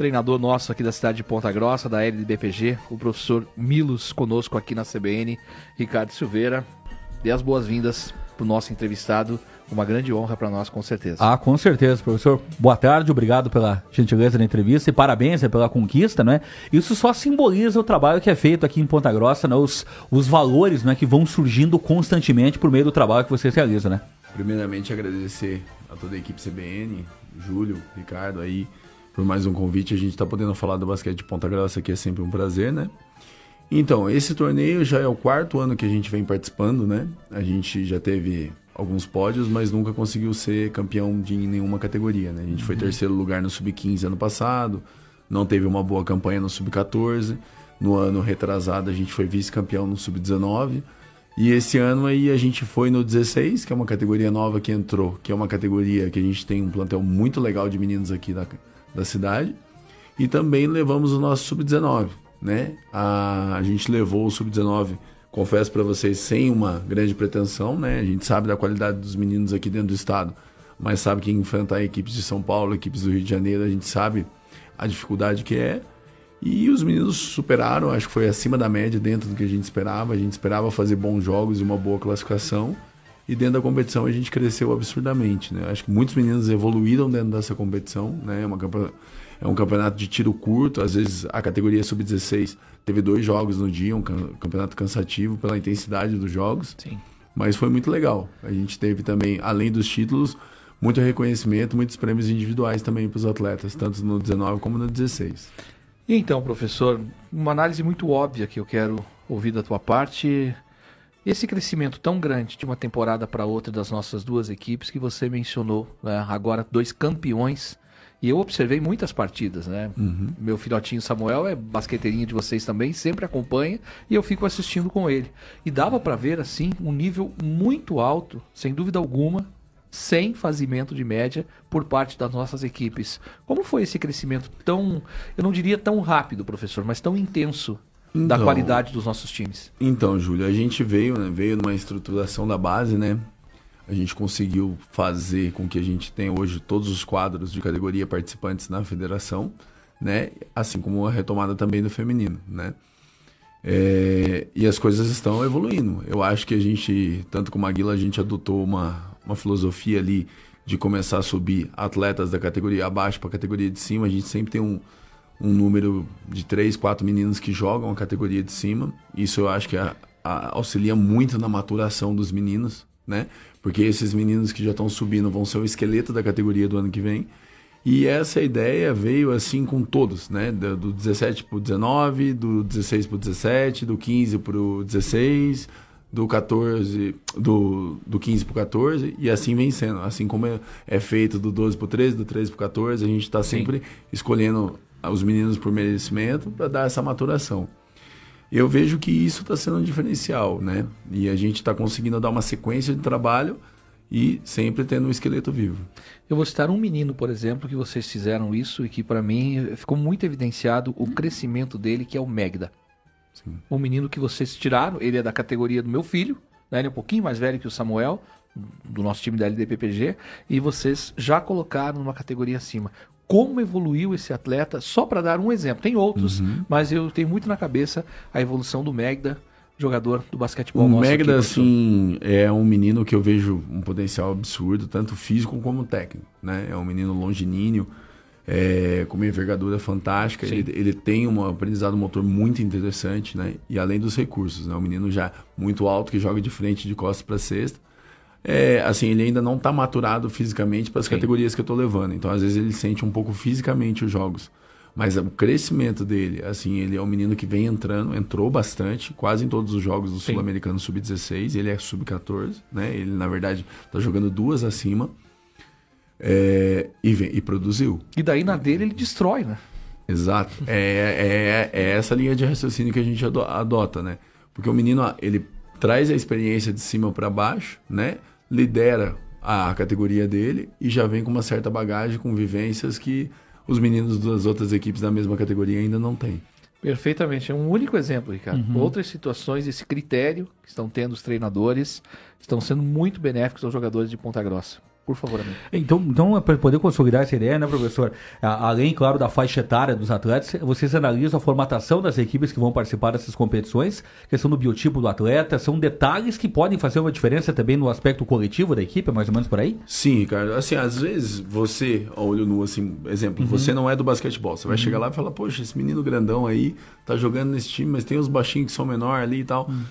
treinador nosso aqui da cidade de Ponta Grossa, da LDBPG, o professor Milos conosco aqui na CBN, Ricardo Silveira. Dê as boas-vindas para o nosso entrevistado, uma grande honra para nós, com certeza. Ah, com certeza, professor. Boa tarde, obrigado pela gentileza da entrevista e parabéns né, pela conquista, né? Isso só simboliza o trabalho que é feito aqui em Ponta Grossa, né? Os, os valores né, que vão surgindo constantemente por meio do trabalho que vocês realizam, né? Primeiramente, agradecer a toda a equipe CBN, Júlio, Ricardo aí, por mais um convite. A gente está podendo falar do basquete de Ponta Grossa, que é sempre um prazer, né? Então, esse torneio já é o quarto ano que a gente vem participando, né? A gente já teve alguns pódios, mas nunca conseguiu ser campeão de nenhuma categoria, né? A gente uhum. foi terceiro lugar no Sub-15 ano passado, não teve uma boa campanha no Sub-14. No ano retrasado a gente foi vice-campeão no Sub-19. E esse ano aí a gente foi no 16, que é uma categoria nova que entrou, que é uma categoria que a gente tem um plantel muito legal de meninos aqui da, da cidade. E também levamos o nosso Sub-19, né? A, a gente levou o Sub-19, confesso para vocês, sem uma grande pretensão, né? A gente sabe da qualidade dos meninos aqui dentro do estado, mas sabe que enfrentar equipes de São Paulo, equipes do Rio de Janeiro, a gente sabe a dificuldade que é. E os meninos superaram, acho que foi acima da média dentro do que a gente esperava. A gente esperava fazer bons jogos e uma boa classificação. E dentro da competição a gente cresceu absurdamente, né? Acho que muitos meninos evoluíram dentro dessa competição, né? É, uma, é um campeonato de tiro curto, às vezes a categoria sub-16 teve dois jogos no dia, um campeonato cansativo pela intensidade dos jogos. Sim. Mas foi muito legal. A gente teve também, além dos títulos, muito reconhecimento, muitos prêmios individuais também para os atletas, tanto no 19 como no 16. E então, professor, uma análise muito óbvia que eu quero ouvir da tua parte. Esse crescimento tão grande de uma temporada para outra das nossas duas equipes que você mencionou, né? agora dois campeões. E eu observei muitas partidas, né? Uhum. Meu filhotinho Samuel é basqueteirinho de vocês também, sempre acompanha e eu fico assistindo com ele. E dava para ver assim um nível muito alto, sem dúvida alguma, sem fazimento de média por parte das nossas equipes. Como foi esse crescimento tão, eu não diria tão rápido, professor, mas tão intenso então, da qualidade dos nossos times? Então, Júlio, a gente veio, né, veio numa estruturação da base, né? A gente conseguiu fazer com que a gente tenha hoje todos os quadros de categoria participantes na federação, né? Assim como a retomada também do feminino, né? É, e as coisas estão evoluindo. Eu acho que a gente, tanto com a Maguila, a gente adotou uma, uma filosofia ali de começar a subir atletas da categoria abaixo para a categoria de cima. A gente sempre tem um, um número de três, quatro meninos que jogam a categoria de cima. Isso eu acho que a, a, auxilia muito na maturação dos meninos, né? Porque esses meninos que já estão subindo vão ser o esqueleto da categoria do ano que vem. E essa ideia veio assim com todos, né? Do, do 17 para o 19, do 16 para o 17, do 15 para o 16 do 14, do, do 15 para o 14, e assim vem sendo. Assim como é, é feito do 12 para o 13, do 13 para o 14, a gente está sempre escolhendo os meninos por merecimento para dar essa maturação. Eu vejo que isso está sendo um diferencial, né? E a gente está conseguindo dar uma sequência de trabalho e sempre tendo um esqueleto vivo. Eu vou citar um menino, por exemplo, que vocês fizeram isso e que para mim ficou muito evidenciado o crescimento dele, que é o Megda. Sim. Um menino que vocês tiraram, ele é da categoria do meu filho, né? ele é um pouquinho mais velho que o Samuel, do nosso time da LDPPG, e vocês já colocaram numa categoria acima. Como evoluiu esse atleta? Só para dar um exemplo, tem outros, uhum. mas eu tenho muito na cabeça a evolução do Megda, jogador do basquetebol. O Megda, assim, é um menino que eu vejo um potencial absurdo, tanto físico como técnico. Né? É um menino longilíneo, é, com uma envergadura fantástica. Ele, ele, tem um aprendizado motor muito interessante, né? E além dos recursos, né? Um menino já muito alto que joga de frente, de costas para cesta. É, assim, ele ainda não está maturado fisicamente para as categorias que eu estou levando. Então, às vezes, ele sente um pouco fisicamente os jogos. Mas o crescimento dele, assim, ele é um menino que vem entrando, entrou bastante, quase em todos os jogos do Sul-Americano Sub-16. Ele é Sub-14, né? Ele, na verdade, está jogando duas acima. É, e, vem, e produziu. E daí na dele ele destrói, né? Exato. É, é, é essa linha de raciocínio que a gente adota, né? Porque o menino, ele traz a experiência de cima para baixo, né? Lidera a categoria dele e já vem com uma certa bagagem, com vivências que os meninos das outras equipes da mesma categoria ainda não têm. Perfeitamente. É um único exemplo, Ricardo. Uhum. Outras situações, esse critério que estão tendo os treinadores, estão sendo muito benéficos aos jogadores de Ponta Grossa Por favor, amigo. Então, então para poder consolidar essa ideia, né, professor? Além, claro, da faixa etária dos atletas, vocês analisam a formatação das equipes que vão participar dessas competições, questão do biotipo do atleta, são detalhes que podem fazer uma diferença também no aspecto coletivo da equipe, mais ou menos por aí? Sim, Ricardo. Assim, às vezes você, a olho nu, assim, exemplo, uhum. você não é do basquetebol. Você vai uhum. chegar lá e falar, poxa, esse menino grandão aí tá jogando nesse time, mas tem os baixinhos que são menor ali e tal. Uhum.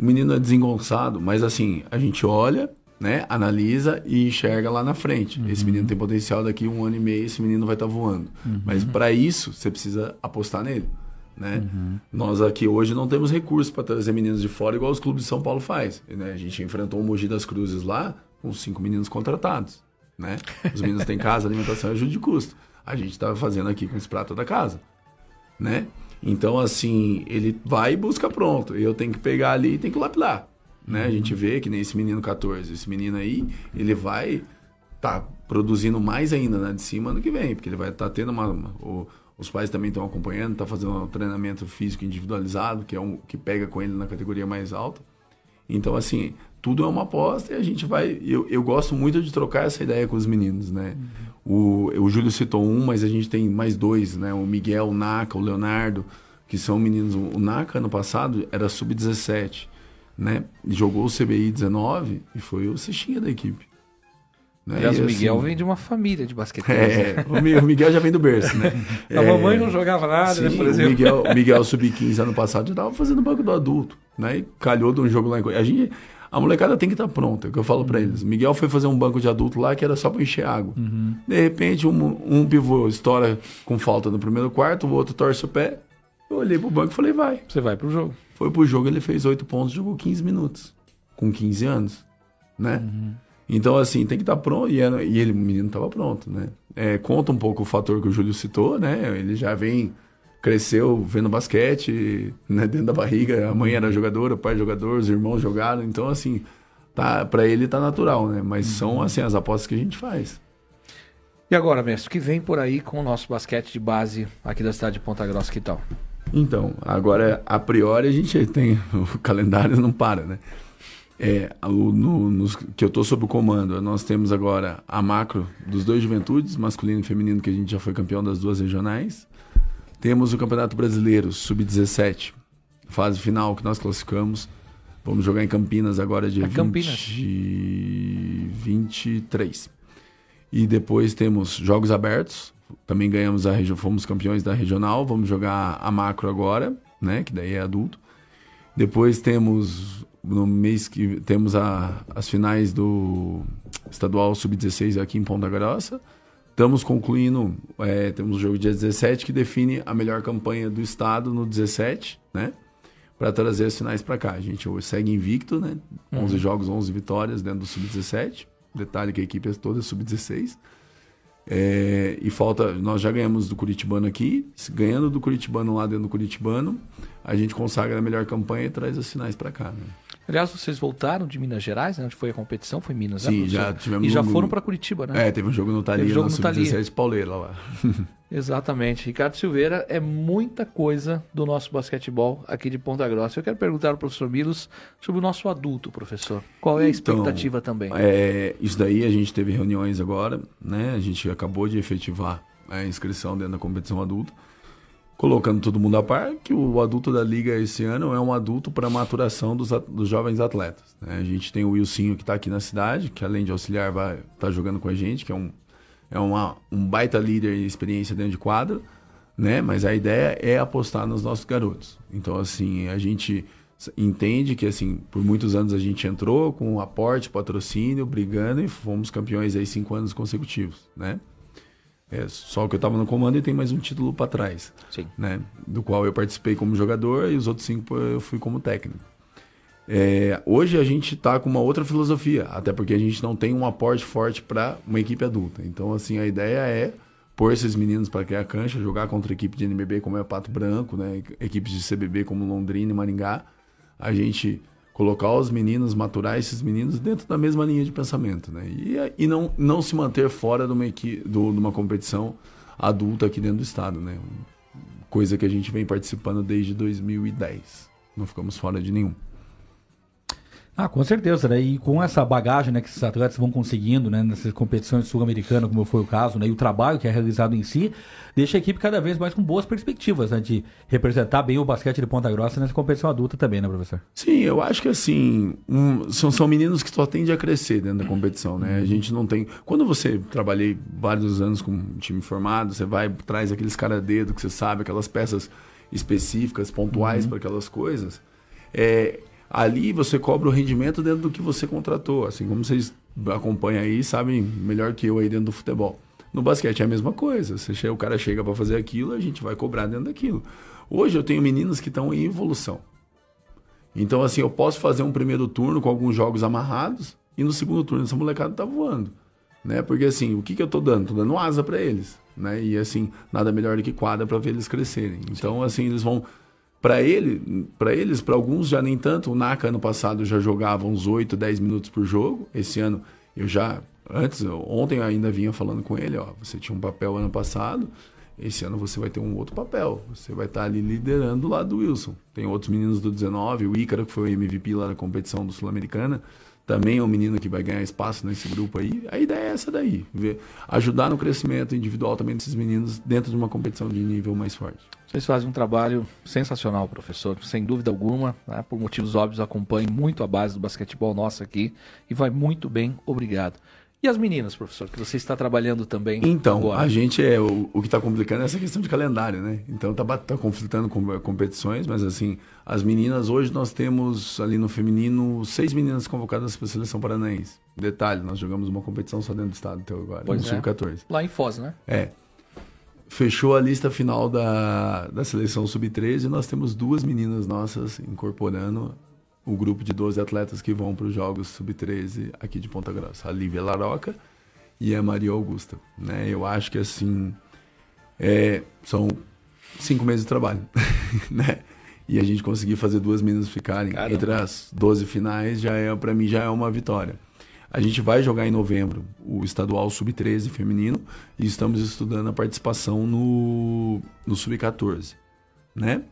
O menino é desengonçado, mas assim, a gente olha né, analisa e enxerga lá na frente. Uhum. Esse menino tem potencial daqui um ano e meio, esse menino vai estar tá voando. Uhum. Mas para isso, você precisa apostar nele. Né? Uhum. Nós aqui hoje não temos recursos para trazer meninos de fora igual os clubes de São Paulo faz. Né? A gente enfrentou o Mogi das Cruzes lá com cinco meninos contratados. Né? Os meninos têm casa, alimentação e ajuda de custo. A gente estava fazendo aqui com os pratos da casa. Né? Então, assim, ele vai e busca pronto. Eu tenho que pegar ali e tenho que lapidar. Né? A gente vê que nem esse menino 14, esse menino aí, ele vai tá produzindo mais ainda né, de cima ano que vem, porque ele vai estar tá tendo uma, uma o, os pais também estão acompanhando, tá fazendo um treinamento físico individualizado, que é um que pega com ele na categoria mais alta. Então, assim, tudo é uma aposta e a gente vai. Eu, eu gosto muito de trocar essa ideia com os meninos, né? Uhum. O, o Júlio citou um, mas a gente tem mais dois, né? O Miguel, o Naka, o Leonardo, que são meninos. O Naka, ano passado, era sub-17 né? Jogou o CBI 19 e foi o cestinha da equipe. Né? Aliás, e, o Miguel assim, vem de uma família de basquete. É, o Miguel já vem do berço, né? a é, mamãe não jogava nada, sim, né, por exemplo. O Miguel, Miguel Sub-15 ano passado já estava fazendo banco do adulto, né? E calhou de um jogo lá em A gente, a molecada tem que estar tá pronta, é o que eu falo para eles. Miguel foi fazer um banco de adulto lá que era só para encher água. Uhum. De repente, um, um pivô estoura com falta no primeiro quarto, o outro torce o pé. Eu olhei pro banco e falei, vai. Você vai pro jogo. Foi pro jogo, ele fez 8 pontos, jogou 15 minutos. Com 15 anos, né? Uhum. Então, assim, tem que estar tá pronto. E, e ele, o menino estava pronto, né? É, conta um pouco o fator que o Júlio citou, né? Ele já vem, cresceu vendo basquete, né? Dentro da barriga. A mãe era jogadora, o pai jogador, os irmãos jogaram. Então, assim, tá, para ele tá natural, né? Mas uhum. são, assim, as apostas que a gente faz. E agora, mestre, o que vem por aí com o nosso basquete de base aqui da cidade de Ponta Grossa, que tal? Então, agora, a priori, a gente tem. O calendário não para, né? É, o, no, nos, que eu estou sob o comando, nós temos agora a macro dos dois juventudes, masculino e feminino, que a gente já foi campeão das duas regionais. Temos o Campeonato Brasileiro, sub-17, fase final que nós classificamos. Vamos jogar em Campinas agora, dia é 20, Campinas. 23. E depois temos Jogos Abertos, também ganhamos a região, fomos campeões da regional, vamos jogar a macro agora, né, que daí é adulto. Depois temos no mês que temos a, as finais do estadual sub-16 aqui em Ponta Grossa. Estamos concluindo, é, temos o jogo dia 17 que define a melhor campanha do estado no 17, né? Para trazer as finais para cá. A gente segue invicto, né? Uhum. 11 jogos, 11 vitórias dentro do sub-17. Detalhe que a equipe é toda sub-16. É, e falta, nós já ganhamos do Curitibano aqui, ganhando do Curitibano lá dentro do Curitibano, a gente consagra a melhor campanha e traz os sinais para cá. Né? Aliás, vocês voltaram de Minas Gerais, né? onde foi a competição, foi Minas, né, Sim, né? já tivemos E já foram para Curitiba, né? É, teve um jogo no Thalia, no Sub-17 Pauleira lá. Exatamente. Ricardo Silveira é muita coisa do nosso basquetebol aqui de Ponta Grossa. Eu quero perguntar ao professor Milos sobre o nosso adulto, professor. Qual é a então, expectativa também? É, isso daí a gente teve reuniões agora, né? A gente acabou de efetivar a inscrição dentro da competição adulta colocando todo mundo a par, que o adulto da liga esse ano é um adulto para maturação dos, dos jovens atletas. Né? A gente tem o Wilsinho que está aqui na cidade, que além de auxiliar vai tá jogando com a gente, que é um, é uma, um baita líder e experiência dentro de quadra, né? Mas a ideia é apostar nos nossos garotos. Então, assim, a gente entende que, assim, por muitos anos a gente entrou com aporte, patrocínio, brigando e fomos campeões aí cinco anos consecutivos, né? É, só que eu estava no comando e tem mais um título para trás. Sim. Né? Do qual eu participei como jogador e os outros cinco eu fui como técnico. É, hoje a gente está com uma outra filosofia, até porque a gente não tem um aporte forte para uma equipe adulta. Então, assim, a ideia é pôr esses meninos para criar cancha, jogar contra equipe de NBB como é o Pato Branco, né? equipes de CBB como Londrina e Maringá. A gente colocar os meninos, maturar esses meninos dentro da mesma linha de pensamento, né? E, e não, não se manter fora de uma, equipe, do, de uma competição adulta aqui dentro do estado, né? Coisa que a gente vem participando desde 2010. Não ficamos fora de nenhum. Ah, com certeza, né? E com essa bagagem né, que esses atletas vão conseguindo né, nessas competições sul-americanas, como foi o caso, né, e o trabalho que é realizado em si, deixa a equipe cada vez mais com boas perspectivas né, de representar bem o basquete de Ponta Grossa nessa competição adulta também, né, professor? Sim, eu acho que assim, um, são, são meninos que só tendem a crescer dentro da competição, né? A gente não tem. Quando você trabalhei vários anos com um time formado, você vai, traz aqueles cara dedo que você sabe, aquelas peças específicas, pontuais uhum. para aquelas coisas. É, ali você cobra o rendimento dentro do que você contratou. Assim como vocês acompanham aí, sabem melhor que eu aí dentro do futebol. No basquete é a mesma coisa. Você chega, o cara chega para fazer aquilo, a gente vai cobrar dentro daquilo. Hoje eu tenho meninos que estão em evolução. Então, assim, eu posso fazer um primeiro turno com alguns jogos amarrados e no segundo turno essa molecada tá voando. Né? Porque, assim, o que, que eu tô dando? Tô dando asa para eles. Né? E, assim, nada melhor do que quadra para ver eles crescerem. Então, assim, eles vão para ele, para eles, para alguns já nem tanto. O Naka ano passado já jogava uns 8, 10 minutos por jogo. Esse ano eu já antes, ontem eu ainda vinha falando com ele, ó, você tinha um papel ano passado, esse ano você vai ter um outro papel. Você vai estar ali liderando do lado do Wilson. Tem outros meninos do 19, o Ícaro, que foi o MVP lá na competição do Sul-Americana, também é um menino que vai ganhar espaço nesse grupo aí. A ideia é essa daí, ver, ajudar no crescimento individual também desses meninos dentro de uma competição de nível mais forte. Vocês fazem um trabalho sensacional, professor, sem dúvida alguma. Né? Por motivos óbvios, acompanho muito a base do basquetebol nosso aqui e vai muito bem, obrigado. E as meninas, professor, que você está trabalhando também? Então, agora? a gente é o, o que está complicando é essa questão de calendário, né? Então está tá conflitando com competições, mas assim, as meninas hoje nós temos ali no feminino seis meninas convocadas para a seleção paranaense. Detalhe, nós jogamos uma competição só dentro do estado até agora, pois no é. sub-14. Lá em Foz, né? É. Fechou a lista final da, da seleção sub-13 e nós temos duas meninas nossas incorporando o grupo de 12 atletas que vão para os Jogos Sub-13 aqui de Ponta Grossa. A Lívia Laroca e a Maria Augusta. Né? Eu acho que assim é, são cinco meses de trabalho. né? E a gente conseguir fazer duas meninas ficarem Caramba. entre as 12 finais, já é para mim já é uma vitória. A gente vai jogar em novembro o estadual sub-13 feminino e estamos estudando a participação no, no sub-14, né?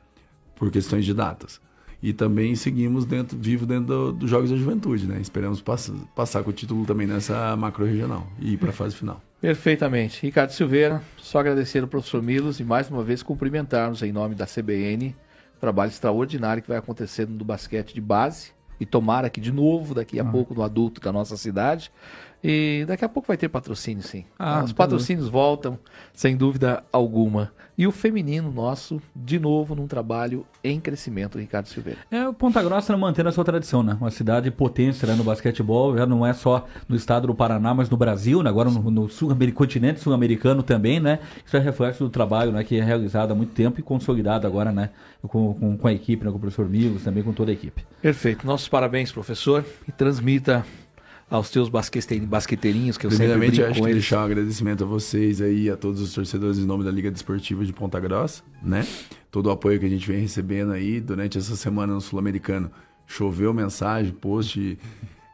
Por questões de datas e também seguimos dentro, vivo dentro dos Jogos da Juventude, né? Esperamos pass passar com o título também nessa macro regional e ir para a fase final. Perfeitamente. Ricardo Silveira, só agradecer ao professor Milos e mais uma vez cumprimentarmos em nome da CBN o trabalho extraordinário que vai acontecer no basquete de base e tomara que de novo daqui a ah. pouco no adulto da nossa cidade e daqui a pouco vai ter patrocínio, sim. Ah, Os patrocínios voltam, sem dúvida alguma. E o feminino nosso, de novo, num trabalho em crescimento, Ricardo Silveira. É, o Ponta Grossa mantendo a sua tradição, né? Uma cidade potência né, no basquetebol, já não é só no estado do Paraná, mas no Brasil, né? agora no, no sul continente sul-americano também, né? Isso é reflexo do trabalho né, que é realizado há muito tempo e consolidado agora, né? Com, com, com a equipe, né, com o professor Migos, também com toda a equipe. Perfeito. Nossos parabéns, professor, e transmita aos teus basqueteirinhos que eu Primeiramente, sempre acho que deixar um agradecimento a vocês aí, a todos os torcedores em nome da Liga Desportiva de Ponta Grossa, né? Todo o apoio que a gente vem recebendo aí durante essa semana no Sul-Americano. Choveu mensagem, post,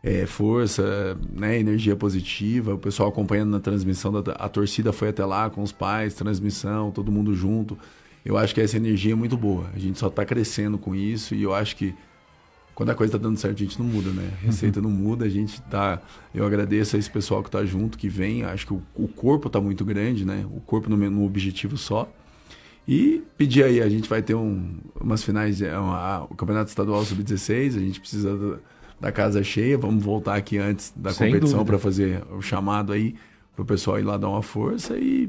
é, força, né? Energia positiva, o pessoal acompanhando na transmissão, da, a torcida foi até lá com os pais, transmissão, todo mundo junto. Eu acho que essa energia é muito boa. A gente só está crescendo com isso e eu acho que quando a coisa está dando certo, a gente não muda, né? A receita não muda, a gente tá. Eu agradeço a esse pessoal que está junto, que vem. Acho que o, o corpo está muito grande, né? O corpo no, no, objetivo só. E pedir aí, a gente vai ter um, umas finais, é, uma, o Campeonato Estadual Sub-16, a gente precisa da, da, casa cheia, vamos voltar aqui antes da Sem competição para fazer o chamado aí, para o pessoal ir lá dar uma força e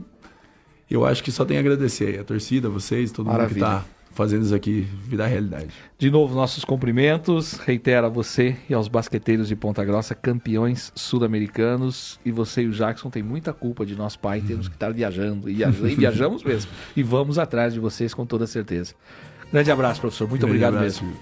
eu acho que só tem a agradecer aí, a torcida, vocês, todo Maravilha. mundo que está fazendo isso aqui virar realidade. De novo, nossos cumprimentos. Reitero a você e aos basqueteiros de Ponta Grossa, campeões sul-americanos. E você e o Jackson têm muita culpa de nosso pai termos que estar viajando. E, viajamos mesmo. E vamos atrás de vocês com toda certeza. Grande abraço, professor. Muito Grande obrigado abraço. mesmo.